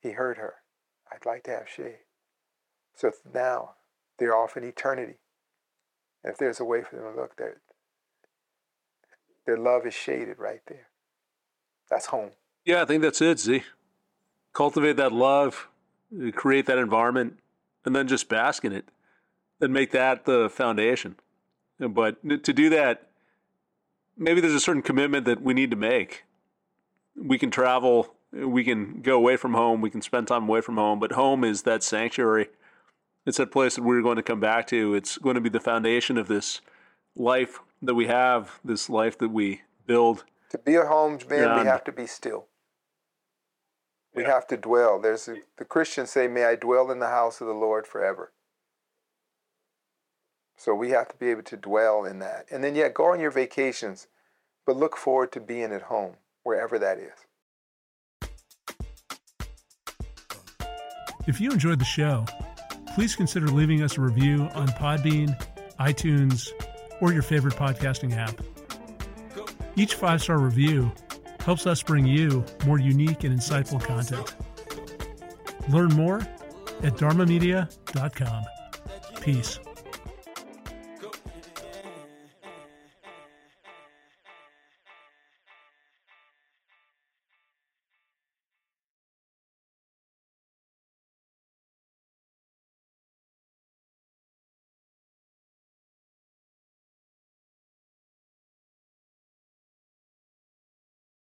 He heard her. I'd like to have shade. So now they're off in eternity. And if there's a way for them to look, their, their love is shaded right there. That's home. Yeah, I think that's it, Zi. Cultivate that love, uh, create that environment, and then just bask in it. And make that the foundation. Uh, but to do that, maybe there's a certain commitment that we need to make. We can travel, uh, we can go away from home, we can spend time away from home, but home is that sanctuary. It's that place that we're going to come back to. It's going to be the foundation of this life that we have, this life that we build. To be a home, man, we have to be still. We yeah. have to dwell. There's a, the Christians say, "May I dwell in the house of the Lord forever." So we have to be able to dwell in that. And then, yeah, go on your vacations, but look forward to being at home, wherever that is. If you enjoyed the show, please consider leaving us a review on Podbean, iTunes, or your favorite podcasting app. Each five star review helps us bring you more unique and insightful content. Learn more at dharmamedia.com. Peace.